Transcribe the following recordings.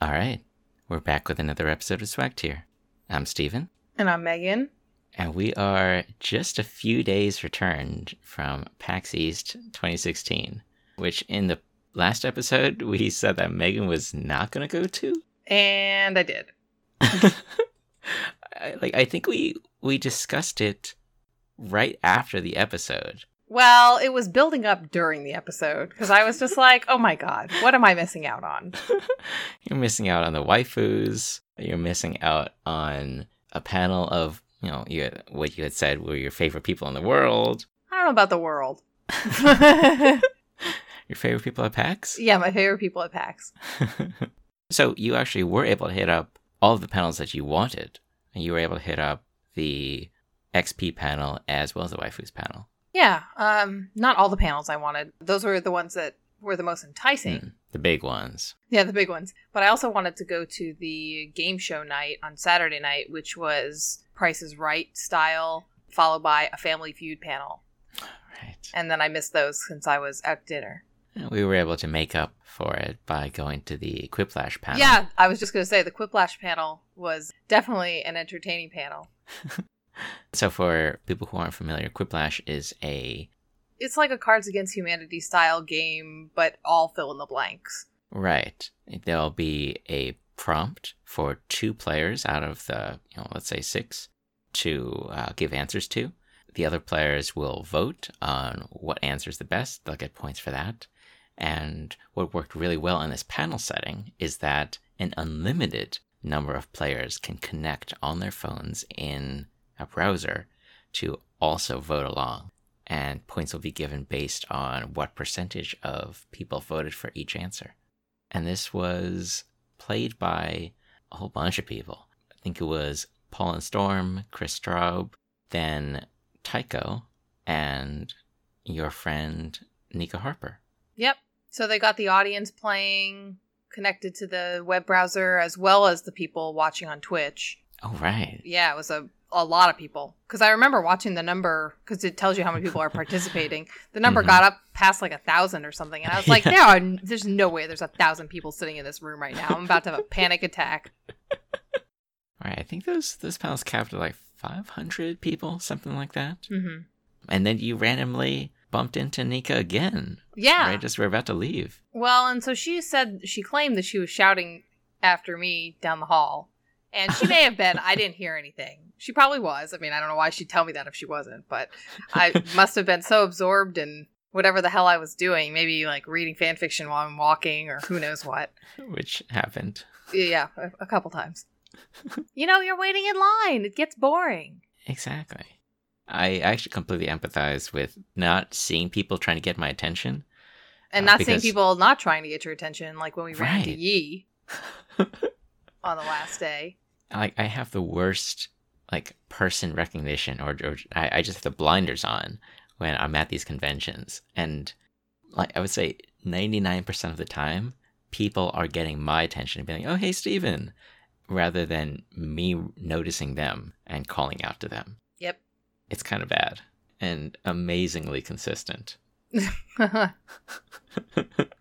All right, we're back with another episode of Swag Tier. I'm Steven, And I'm Megan. and we are just a few days returned from PAX East 2016, which in the last episode we said that Megan was not going to go to. And I did. I- like I think we we discussed it right after the episode. Well, it was building up during the episode because I was just like, oh my God, what am I missing out on? You're missing out on the waifus. You're missing out on a panel of you know you, what you had said were your favorite people in the world. I don't know about the world. Your favorite people at PAX. yeah, my favorite people at PAX. so you actually were able to hit up all of the panels that you wanted, and you were able to hit up the XP panel as well as the waifus panel. Yeah, um, not all the panels I wanted. Those were the ones that were the most enticing. Mm, the big ones. Yeah, the big ones. But I also wanted to go to the game show night on Saturday night, which was Price is Right style, followed by a Family Feud panel. Right. And then I missed those since I was at dinner. We were able to make up for it by going to the Quiplash panel. Yeah, I was just going to say the Quiplash panel was definitely an entertaining panel. So for people who aren't familiar, Quiplash is a It's like a Cards Against Humanity style game, but all fill in the blanks. right. There'll be a prompt for two players out of the you know let's say six to uh, give answers to. The other players will vote on what answers the best. They'll get points for that. And what worked really well in this panel setting is that an unlimited number of players can connect on their phones in a browser to also vote along. And points will be given based on what percentage of people voted for each answer. And this was played by a whole bunch of people. I think it was Paul and Storm, Chris Straub, then Tycho, and your friend Nika Harper. Yep. So they got the audience playing connected to the web browser as well as the people watching on Twitch. Oh, right. Yeah, it was a a lot of people because I remember watching the number because it tells you how many people are participating. The number Mhm. got up past like a thousand or something, and I was like, Yeah. "There are n- there's no way there's a thousand people sitting in this room right now. I'm about to have a panic attack." All right. I think those those panels capped at like 500 people, something like that. hmm And then you randomly bumped into Nika again, Yeah. right? as we're about to leave. Well, and so she said she claimed that she was shouting after me down the hall. And she may have been. I didn't hear anything. She probably was. I mean, I don't know why she'd tell me that if she wasn't, but I must have been so absorbed in whatever the hell I was doing, maybe like reading fan fiction while I'm walking or who knows what. Which happened. Yeah, a, a couple times. you know, you're waiting in line. It gets boring. Exactly. I actually completely empathize with not seeing people trying to get my attention. And Uh, not seeing people not trying to get your attention, like when we ran into Right. On the last day. like I have the worst like person recognition or, or I, I just have the blinders on when I'm at these conventions and like I would say 99% of the time people are getting my attention and being like oh hey Steven rather than me noticing them and calling out to them Yep. it's kind of bad and amazingly consistent well,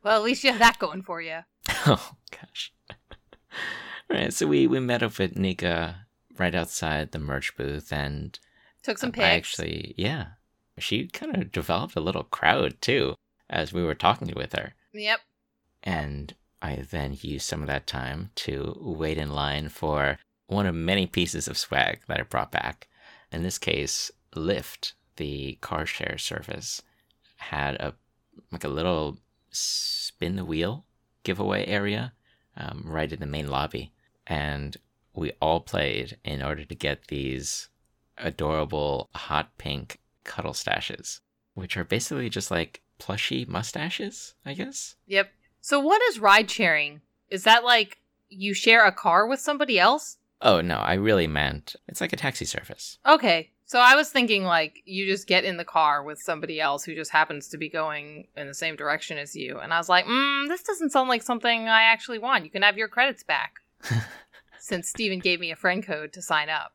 at least you have that going for you. oh gosh right so we we met up with Nika right outside the merch booth and Took some pics. I actually, yeah. She kind of developed a little crowd too as we were talking with her. Yep. And I then used some of that time to wait in line for one of many pieces of swag that I brought back. In this case, Lyft, the car share service, had a like a little spin the wheel giveaway area um, right in the main lobby, and we all played in order to get these adorable hot pink cuddle stashes, which are basically just like plushy mustaches, I guess. Yep. So, what is ride sharing? Is that like you share a car with somebody else? Oh no, I really meant it's like a taxi service. Okay. So, I was thinking like you just get in the car with somebody else who just happens to be going in the same direction as you. And I was like, mm, this doesn't sound like something I actually want. You can have your credits back. Since Steven gave me a friend code to sign up.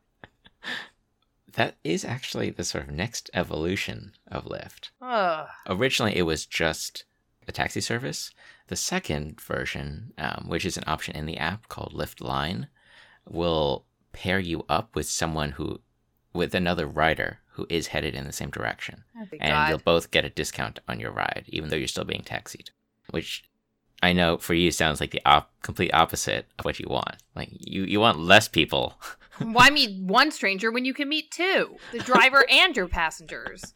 That is actually the sort of next evolution of Lyft. Ugh. Originally, it was just a taxi service. The second version, um, which is an option in the app called Lyft Line, will pair you up with someone who, with another rider who is headed in the same direction. Oh, and God. you'll both get a discount on your ride, even though you're still being taxied. Which I know for you sounds like the op- complete opposite of what you want. Like you, you want less people. Why meet one stranger when you can meet two? The driver and your passengers.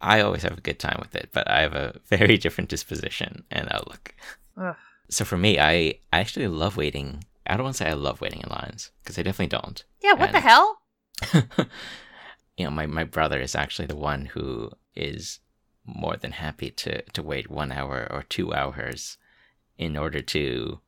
I always have a good time with it, but I have a very different disposition and outlook. Ugh. So for me, I, I actually love waiting. I don't want to say I love waiting in lines because I definitely don't. Yeah, what the hell? you know, my, my brother is actually the one who is more than happy to, to wait one hour or two hours in order to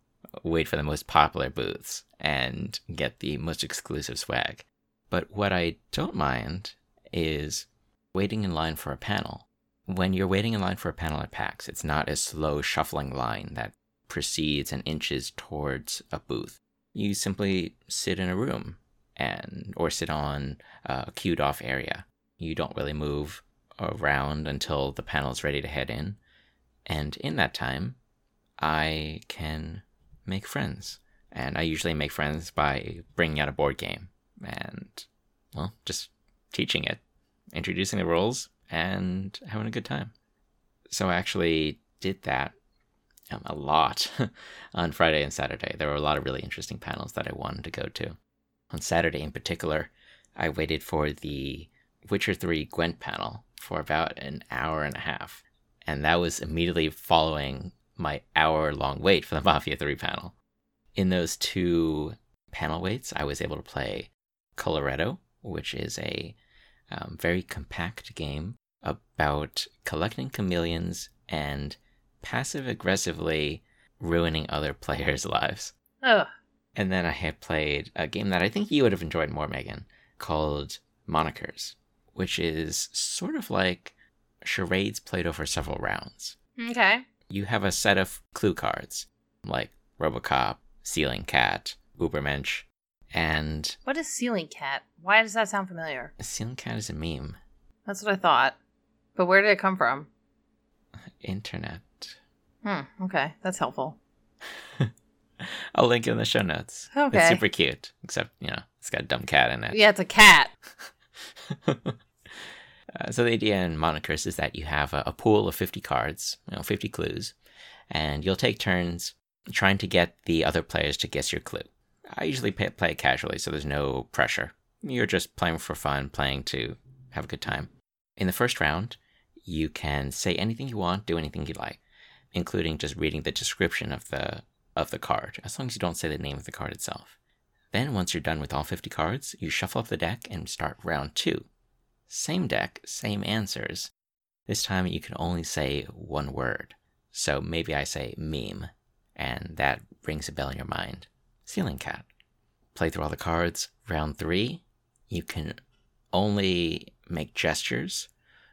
wait for the most popular booths and get the most exclusive swag. But what I don't mind is waiting in line for a panel. When you're waiting in line for a panel at PAX, it's not a slow shuffling line that proceeds and inches towards a booth. You simply sit in a room and or sit on a queued off area. You don't really move around until the panel is ready to head in. And in that time, I can make friends. And I usually make friends by bringing out a board game and, well, just teaching it, introducing the rules, and having a good time. So I actually did that um, a lot on Friday and Saturday. There were a lot of really interesting panels that I wanted to go to. On Saturday, in particular, I waited for the Witcher 3 Gwent panel for about an hour and a half. And that was immediately following my hour long wait for the Mafia 3 panel. In those two panel waits, I was able to play Coloretto, which is a um, very compact game about collecting chameleons and passive aggressively ruining other players' lives. Ugh. And then I had played a game that I think you would have enjoyed more, Megan, called Monikers, which is sort of like charades played over several rounds. Okay. You have a set of clue cards, like Robocop, Ceiling Cat, Ubermensch, and What is ceiling cat? Why does that sound familiar? Ceiling Cat is a meme. That's what I thought. But where did it come from? Internet. Hmm. Okay, that's helpful. I'll link it in the show notes. Okay. It's super cute, except, you know, it's got a dumb cat in it. Yeah, it's a cat. Uh, so the idea in Monikers is that you have a, a pool of 50 cards, you know, 50 clues, and you'll take turns trying to get the other players to guess your clue. I usually play, play it casually, so there's no pressure. You're just playing for fun, playing to have a good time. In the first round, you can say anything you want, do anything you like, including just reading the description of the of the card, as long as you don't say the name of the card itself. Then, once you're done with all 50 cards, you shuffle up the deck and start round two. Same deck, same answers. This time you can only say one word. So maybe I say meme, and that rings a bell in your mind. Ceiling cat. Play through all the cards. Round three, you can only make gestures.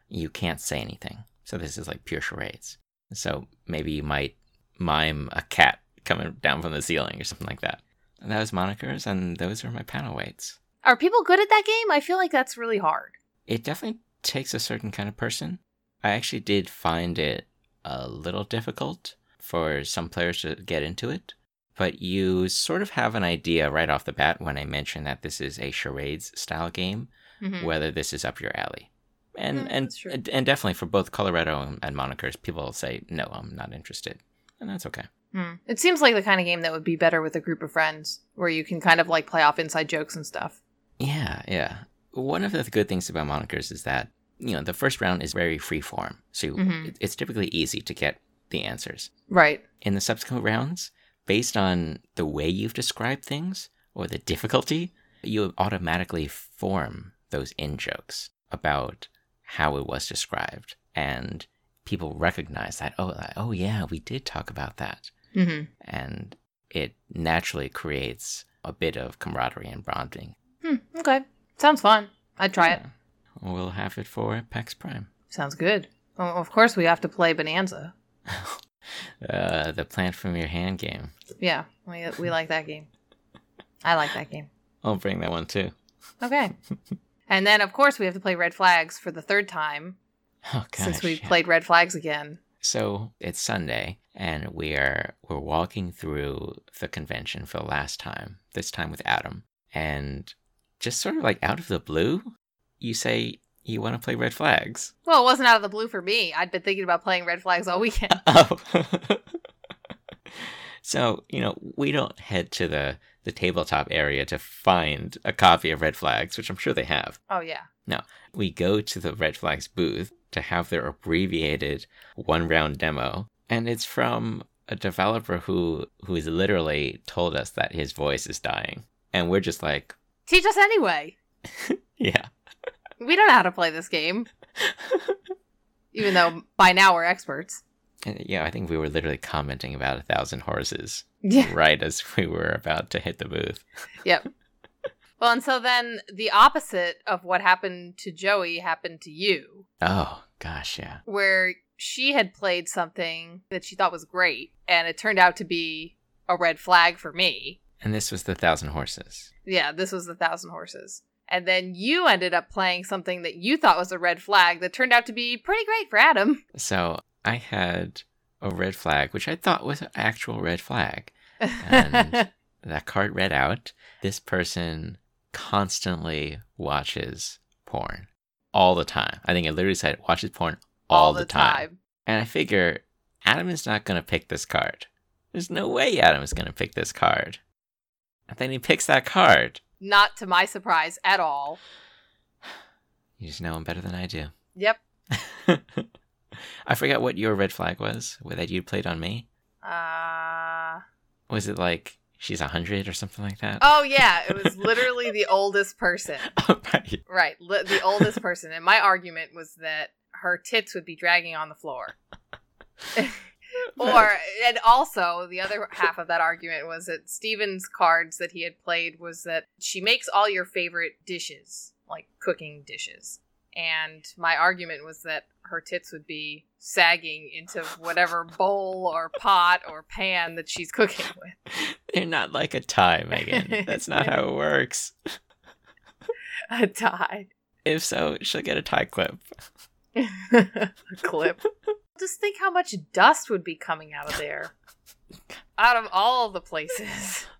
You can't say anything. So this is like pure charades. So maybe you might mime a cat coming down from the ceiling or something like that. And that was monikers, and those are my panel waits. Are people good at that game? I feel like that's really hard. It definitely takes a certain kind of person. I actually did find it a little difficult for some players to get into it, but you sort of have an idea right off the bat when I mention that this is a charades style game, Mhm. whether this is up your alley. And Mm, and and definitely for both Coloretto and, and Monikers, people will say no, I'm not interested, and that's okay. Hmm. It seems like the kind of game that would be better with a group of friends, where you can kind of like play off inside jokes and stuff. Yeah, yeah. One of the good things about monikers is that, you know, the first round is very free form. So Mhm. it's typically easy to get the answers. Right. In the subsequent rounds, based on the way you've described things or the difficulty, you automatically form those in jokes about how it was described. And people recognize that, oh, oh yeah, we did talk about that. hmm And it naturally creates a bit of camaraderie and bonding. Hmm. Okay. Sounds fun. I'd try it. We'll have it for PAX Prime. Sounds good. Well, of course, we have to play Bohnanza. uh, the plant from your hand game. Yeah, we we like that game. I like that game. I'll bring that one too. Okay. and then, of course, we have to play Red Flags for the third time Oh gosh. since we've yeah. played Red Flags again. So it's Sunday, and we are we're walking through the convention for the last time. This time with Adam, and just sort of like out of the blue, you say you want to play Red Flags. Well, it wasn't out of the blue for me. I'd been thinking about playing Red Flags all weekend. Oh. so you know we don't head to the the tabletop area to find a copy of Red Flags, which I'm sure they have. Oh yeah. No, we go to the Red Flags booth to have their abbreviated one round demo. And it's from a developer who who has literally told us that his voice is dying. And we're just like, Teach us anyway. yeah. We don't know how to play this game, even though by now we're experts. Yeah, I think we were literally commenting about a thousand horses Yeah. right as we were about to hit the booth. Yep. Well, and so then the opposite of what happened to Joey happened to you, Oh, gosh, yeah. where she had played something that she thought was great, and it turned out to be a red flag for me. And this was the thousand horses. Yeah, this was the Thousand Horses. And then you ended up playing something that you thought was a red flag that turned out to be pretty great for Adam. So I had a red flag, which I thought was an actual red flag. And- that card read out this person constantly watches porn all the time i think it literally said watches porn all, the, time. and i figure adam is not going to pick this card there's no way adam is going to pick this card and then he picks that card Not to my surprise at all. you just know him better than i do Yep. i forgot what your red flag was that you played on me Uh was it like she's 100 or something like that Oh yeah, it was literally the oldest person. right. Right, li- the oldest person. And my argument was that her tits would be dragging on the floor. or and also the other half of that argument was that Steven's cards that he had played was that she makes all your favorite dishes, like cooking dishes. And my argument was that her tits would be sagging into whatever bowl or pot or pan that she's cooking with. They're not like a tie, Megan. That's not how it works. A tie. If so, she'll get a tie clip. a clip. Just think how much dust would be coming out of there. Out of all the places.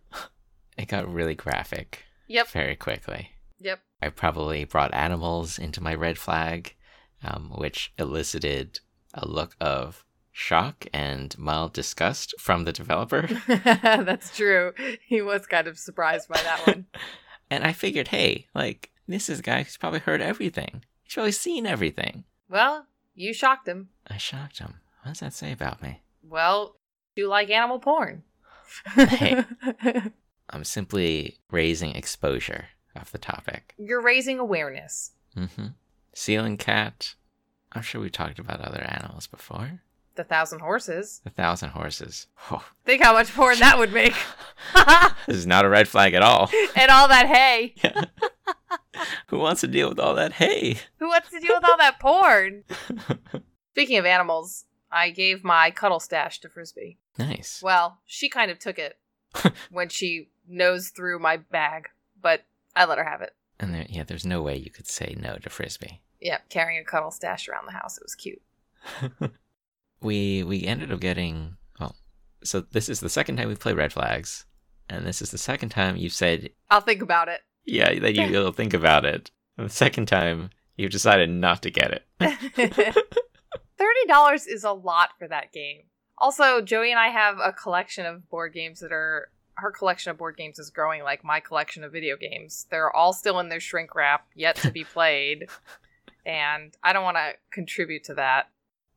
It got really graphic Yep. very quickly. Yep. I probably brought animals into my red flag, um, which elicited a look of shock and mild disgust from the developer. That's true. He was kind of surprised by that one. and I figured, hey, like, this is a guy who's probably heard everything. He's probably seen everything. Well, you shocked him. I shocked him. What does that say about me? Well, you like animal porn. Hey. I'm simply raising exposure of the topic. You're raising awareness. Mm-hmm. Ceiling cat. I'm sure we talked about other animals before. The thousand horses. The thousand horses. Oh, Think how much porn that would make. this is not a red flag at all. and all that hay. Who wants to deal with all that hay? Who wants to deal with all that porn? Speaking of animals, I gave my cuddle stash to Frisbee. nice. Well, she kind of took it when she nosed through my bag, but I let her have it. And there, yeah, there's no way you could say no to frisbee. Yeah, carrying a cuddle stash around the house. It was cute. we we ended up getting well. So this is the second time we played red flags, and this is the second time you've said I'll think about it. Yeah that you will think about it. And the second time you've decided not to get it. $30 is a lot for that game. Also, Joey and I have a collection of board games that are. Her collection of board games is growing like my collection of video games. They're all still in their shrink wrap, yet to be played. and I don't want to contribute to that.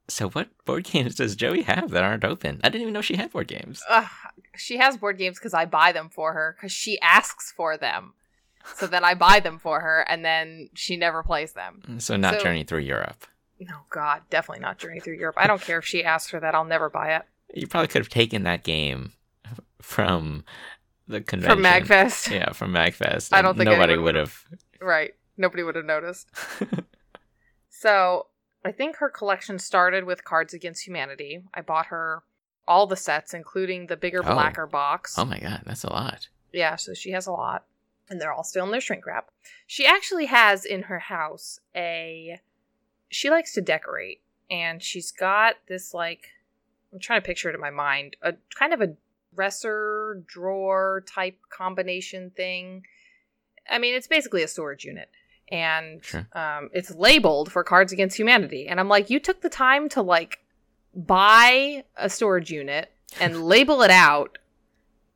So what board games does Joey have that aren't open? I didn't even know she had board games. She has board games because I buy them for her because she asks for them. So then I buy them for her, and then she never plays them. So not So- Journey Through Europe. No, God, definitely not Journey Through Europe. I don't care if she asks for that; I'll never buy it You probably could have taken that game from the convention. from Magfest. Yeah, from Magfest. I don't think nobody would have. Right? Nobody would have noticed. So I think her collection started with Cards Against Humanity. I bought her all the sets, including the bigger, Oh. blacker box. oh my god, that's a lot. Yeah, so she has a lot. And they're all still in their shrink wrap. She actually has in her house a. She likes to decorate. and she's got this like I'm trying to picture it in my mind, a kind of a dresser drawer type combination thing. I mean, it's basically a storage unit. And Sure. um, it's labeled for Cards Against Humanity. And I'm like, you took the time to like buy a storage unit and label it out,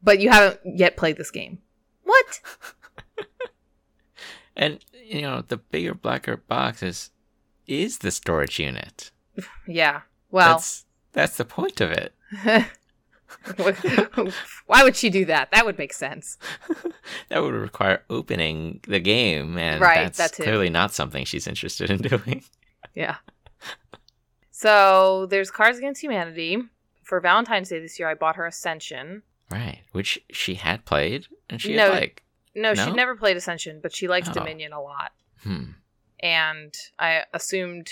but you haven't yet played this game. What? And you know, the bigger blacker box is is the storage unit. Yeah. Well, That's that's the point of it. why would she do that? That would make sense. that would require opening the game, and Right, that's clearly not something she's interested in doing. Yeah. So there's Cards Against Humanity. For Valentine's Day this year, I bought her Ascension. Right, which she had played, and she No. had like, No, No? she'd never played Ascension, but she likes Oh. Dominion a lot. hmm, And I assumed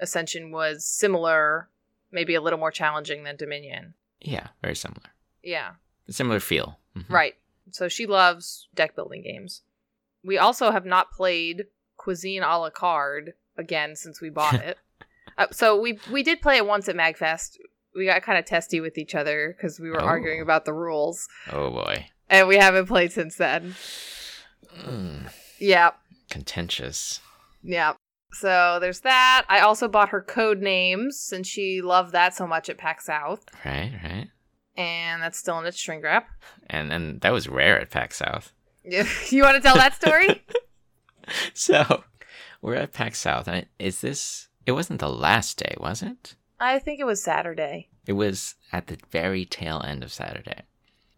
Ascension was similar, maybe a little more challenging than Dominion. yeah, very similar, Yeah, similar feel. Mhm. right. So she loves deck building games. We also have not played Cuisine a la carte again since we bought it. Uh, so we we did play it once at Magfest. We got kind of testy with each other because we were Oh. arguing about the rules, Oh boy, and we haven't played since then. Mm, Yeah, contentious. yeah. So there's that. I also bought her Codenames since she loved that so much at PAX South, Right, right, and that's still in its shrink wrap. and and that was rare at PAX South. you want to tell that story? So we're at PAX South, and is this? It wasn't the last day, was it? I think it was Saturday. It was at the very tail end of Saturday.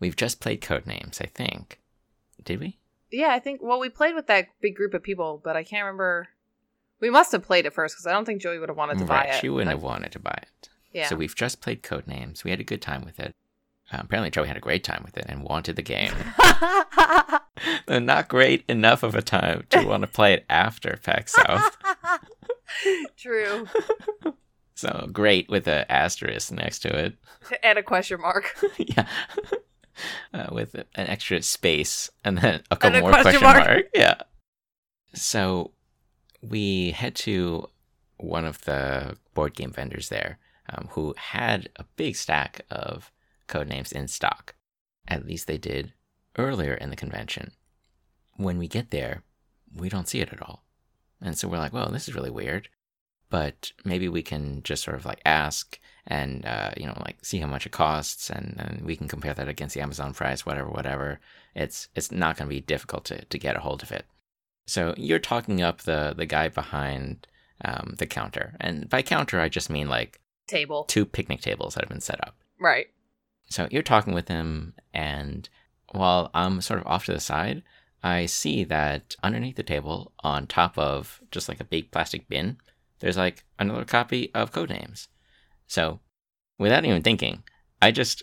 We've just played Codenames, I think. Did we? Yeah, I think. Well, we played with that big group of people, but I can't remember. We must have played it first because I don't think Joey would have wanted to buy it. she wouldn't But- have wanted to buy it. Yeah. So we've just played Codenames. We had a good time with it. Uh, apparently, Joey had a great time with it and wanted the game. Not great enough of a time to want to play it after PAX South. True. So great with an asterisk next to it. and a question mark. yeah. Uh, with an extra space and then a couple a more question question, mark. mark. Yeah. So we head to one of the board game vendors there um, who had a big stack of Codenames in stock. At least they did earlier in the convention. When we get there, we don't see it at all. And so we're like, well, this is really weird. But maybe we can just sort of like ask and, uh, you know, like see how much it costs and, and we can compare that against the Amazon price, whatever, whatever. It's, it's not going to be difficult to, to get a hold of it. So you're talking up the, the guy behind um, the counter. And by counter, I just mean like Table. two picnic tables that have been set up. Right. So you're talking with him, and while I'm sort of off to the side, I see that underneath the table, on top of just like a big plastic bin, there's like another copy of Codenames. So without even thinking, I just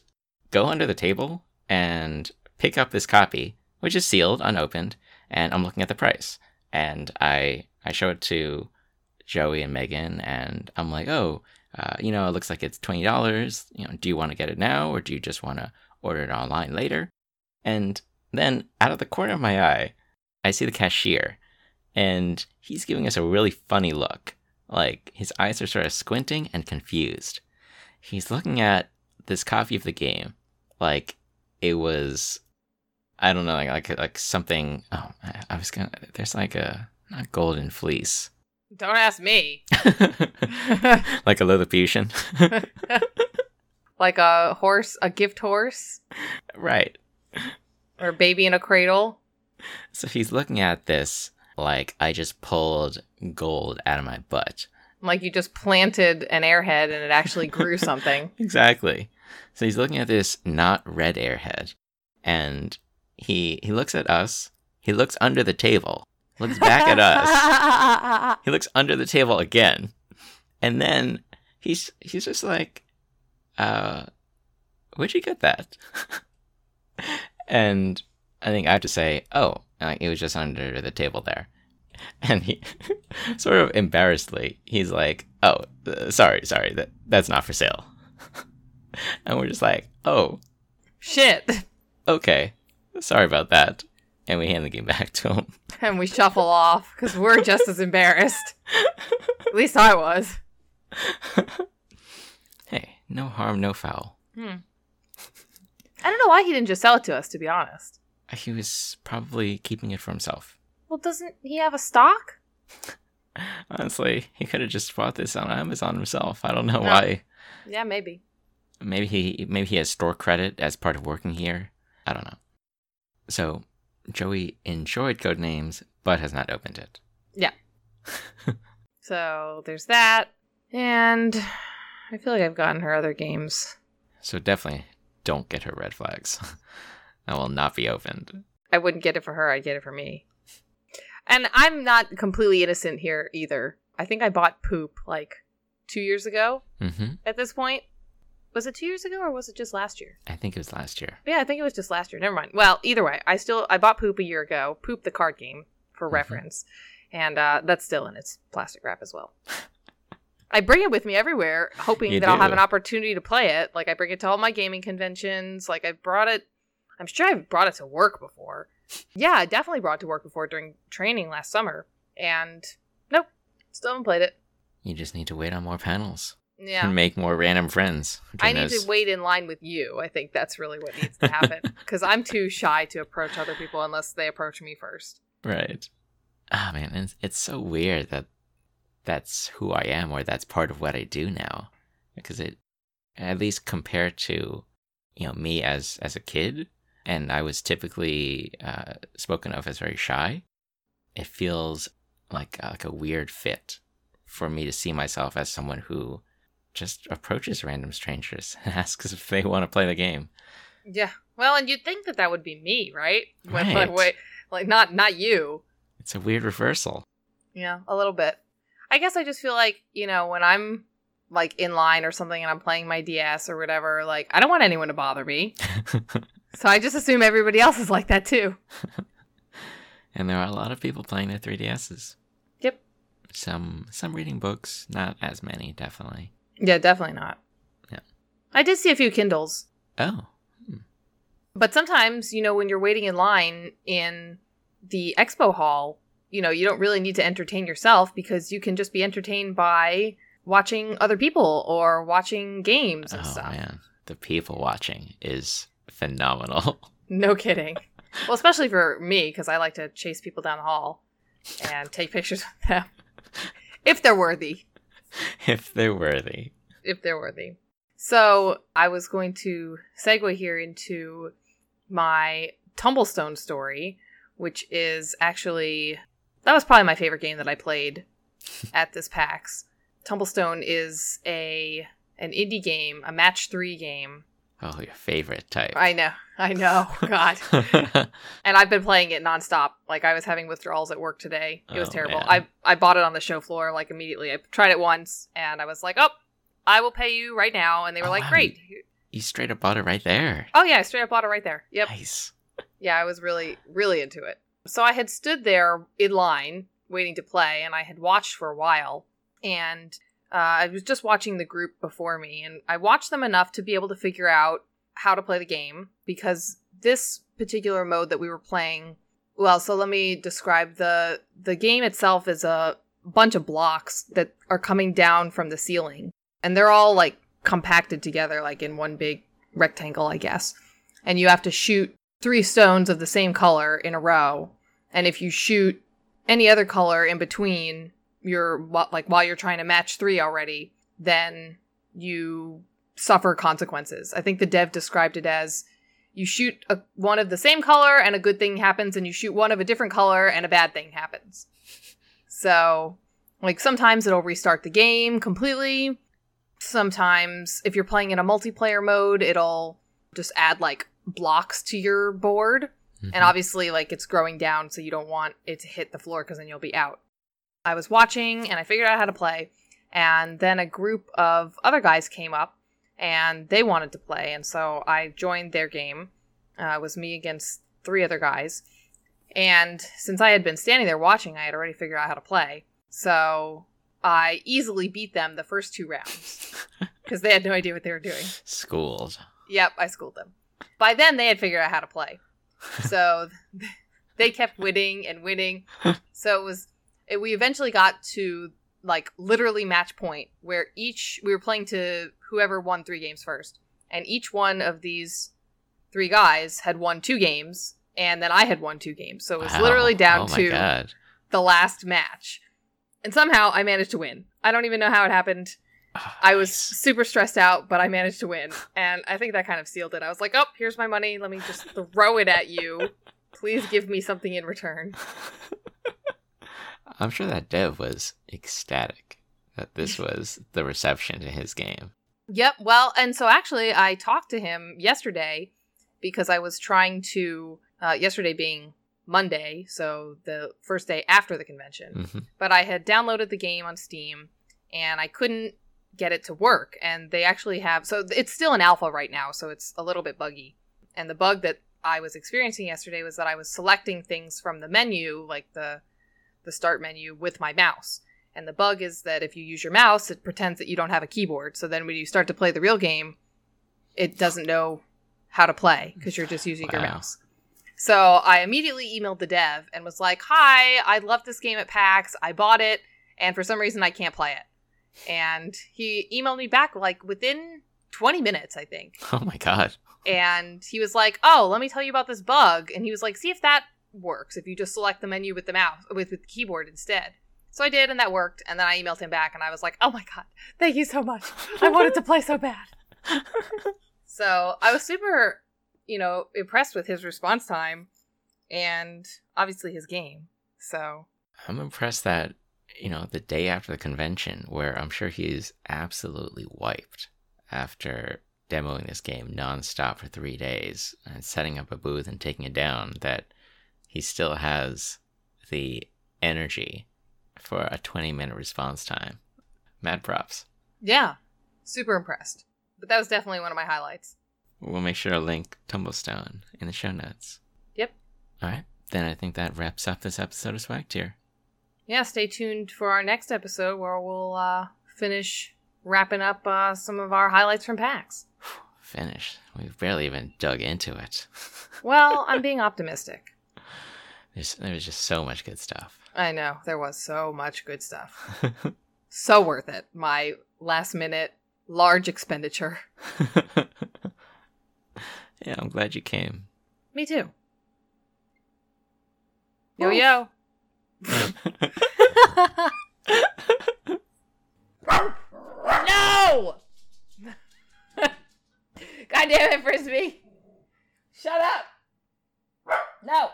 go under the table and pick up this copy, which is sealed, unopened, and I'm looking at the price. And I I show it to Joey and Megan, and I'm like, oh, uh, you know, it looks like it's twenty dollars. You know, do you want to get it now, or do you just want to order it online later? And then, out of the corner of my eye, I see the cashier, and he's giving us a really funny look. Like his eyes are sort of squinting and confused. He's looking at this copy of the game, like it was, I don't know, like like, like something. Oh, I- I was gonna. There's like a not golden fleece, Don't ask me. like a Lilliputian. like a horse, a gift horse, right. or a baby in a cradle. So he's looking at this like I just pulled gold out of my butt. Like you just planted an airhead and it actually grew something. Exactly. So he's looking at this not red airhead, and he he looks at us. He looks under the table. Looks back at us. He looks under the table again, and then he's he's just like, uh, where'd you get that? and I think I have to say, oh, like, it was just under the table there. And he, sort of embarrassedly, he's like, oh, uh, sorry, sorry, that that's not for sale. and we're just like, oh, Shit. okay, sorry about that. And we hand the game back to him. And we shuffle off because we're just as embarrassed. At least I was. hey, no harm, no foul. Hmm. I don't know why he didn't just sell it to us, to be honest. He was probably keeping it for himself. Well, doesn't he have a stock? Honestly, he could have just bought this on Amazon himself. I don't know Yeah. why. Yeah, maybe. Maybe he maybe he has store credit as part of working here. I don't know. So Joey enjoyed Codenames, but has not opened it. Yeah. so there's that. And I feel like I've gotten her other games. So definitely don't get her red flags. that will not be opened. I wouldn't get it for her, I'd get it for me. And I'm not completely innocent here either. I think I bought poop like two years ago hmm at this point. Was it two years ago or was it just last year? I think it was last year. Yeah, I think it was just last year. Never mind. Well, either way, I still I bought Poop a year ago. Poop the card game for Mhm. reference, and uh, that's still in its plastic wrap as well. I bring it with me everywhere, hoping You that I'll have an opportunity to play it. Like I bring it to all my gaming conventions. Like I brought it. I'm sure I've brought it to work before. Yeah, I definitely brought it to work before during training last summer. And nope, still haven't played it. You just need to wait on more panels Yeah. and make more random friends. I need those- to wait in line with you. I think that's really what needs to happen because I'm too shy to approach other people unless they approach me first. Right. Ah man, it's, it's so weird that that's who I am or that's part of what I do now. Because it at least compared to you know me as as a kid and I was typically uh, spoken of as very shy, it feels like like a weird fit for me to see myself as someone who just approaches random strangers and asks if they want to play the game. Yeah. Well, and you'd think that that would be me, right? When, Right. like, wait, like not not you. It's a weird reversal. Yeah, a little bit. I guess I just feel like you know when I'm like in line or something and I'm playing my DS or whatever, like I don't want anyone to bother me. So I just assume everybody else is like that too. and there are a lot of people playing their 3DSs. Yep. Some some reading books, not as many, definitely. Yeah, definitely not. Yeah. I did see a few Kindles. Oh, hmm. But sometimes, you know, when you're waiting in line in the expo hall, you know, you don't really need to entertain yourself because you can just be entertained by watching other people or watching games and oh stuff. man, the people watching is phenomenal. No kidding. well, especially for me because I like to chase people down the hall and take pictures with them if they're worthy. if they're worthy. if they're worthy. So I was going to segue here into my Tumblestone story, which is actually that was probably my favorite game that I played at this PAX. Tumblestone is a an indie game, a match three game. Oh, your favorite type. I know, I know, God. and I've been playing it nonstop. Like I was having withdrawals at work today. It was Oh, terrible. man. I I bought it on the show floor like immediately. I tried it once and I was like, "Oh, I will pay you right now." And they were Oh, like, wow. "Great." you straight up bought it right there. Oh yeah, I straight up bought it right there. Yep. Nice. Yeah, I was really really into it. So I had stood there in line waiting to play and I had watched for a while and uh, I was just watching the group before me and I watched them enough to be able to figure out how to play the game because this particular mode that we were playing well, so let me describe the the game itself is a bunch of blocks that are coming down from the ceiling and they're all like compacted together like in one big rectangle, I guess. And you have to shoot three stones of the same color in a row. And if you shoot any other color in between, you're like while you're trying to match three already, then you suffer consequences. I think the dev described it as you shoot a, one of the same color and a good thing happens, and you shoot one of a different color and a bad thing happens. So, like, sometimes it'll restart the game completely. Sometimes, if you're playing in a multiplayer mode, it'll just add like blocks to your board. Mhm. And obviously, like, it's growing down, so you don't want it to hit the floor because then you'll be out. I was watching and I figured out how to play. And then a group of other guys came up and they wanted to play. And so I joined their game. Uh, it was me against three other guys. And since I had been standing there watching, I had already figured out how to play. So I easily beat them the first two rounds because they had no idea what they were doing. Schooled. Yep, I schooled them. By then, they had figured out how to play. So they kept winning and winning. So it was, it, we eventually got to like literally match point where each we were playing to whoever won three games first, and each one of these three guys had won two games, and then I had won two games. So it was Wow. literally down oh to God. the last match. And somehow I managed to win. I don't even know how it happened. Oh, I was nice. super stressed out, but I managed to win. And I think that kind of sealed it. I was like, oh, here's my money. Let me just throw it at you. Please give me something in return. I'm sure that dev was ecstatic that this was the reception to his game. Yep. Well, and so actually, I talked to him yesterday because I was trying to, uh, yesterday being Monday, so the first day after the convention. hmm but I had downloaded the game on Steam and I couldn't get it to work. And they actually have so it's still in alpha right now, so it's a little bit buggy. And the bug that I was experiencing yesterday was that I was selecting things from the menu, like the the start menu, with my mouse. And the bug is that if you use your mouse, it pretends that you don't have a keyboard. So then when you start to play the real game, it doesn't know how to play because you're just using your mouse. So I immediately emailed the dev and was like, "Hi, I love this game at PAX. I bought it, and for some reason I can't play it." And he emailed me back like within 20 minutes, I think. Oh my God. And he was like, "Oh, let me tell you about this bug." And he was like, "See if that works if you just select the menu with the mouse with, with the keyboard instead." So I did, and that worked. And then I emailed him back, and I was like, "Oh my god, thank you so much. I wanted to play so bad." so I was super, you know, impressed with his response time, and obviously his game. So I'm impressed that, you know, the day after the convention, where I'm sure he's absolutely wiped after demoing this game nonstop for three days and setting up a booth and taking it down, that he still has the energy for a 20 minute response time. Mad props. yeah, super impressed. But that was definitely one of my highlights. We'll make sure to link Tumblestone in the show notes. Yep. All right. Then I think that wraps up this episode of Swag Tier. yeah, stay tuned for our next episode where we'll uh, finish wrapping up uh, some of our highlights from PAX. Finish. We've barely even dug into it. Well, I'm being optimistic. There's, there was just so much good stuff. I know. There was so much good stuff. so worth it. My last minute large expenditure. yeah, I'm glad you came. Me too. Yo yo. no! God damn it, Frisbee! Shut up! No!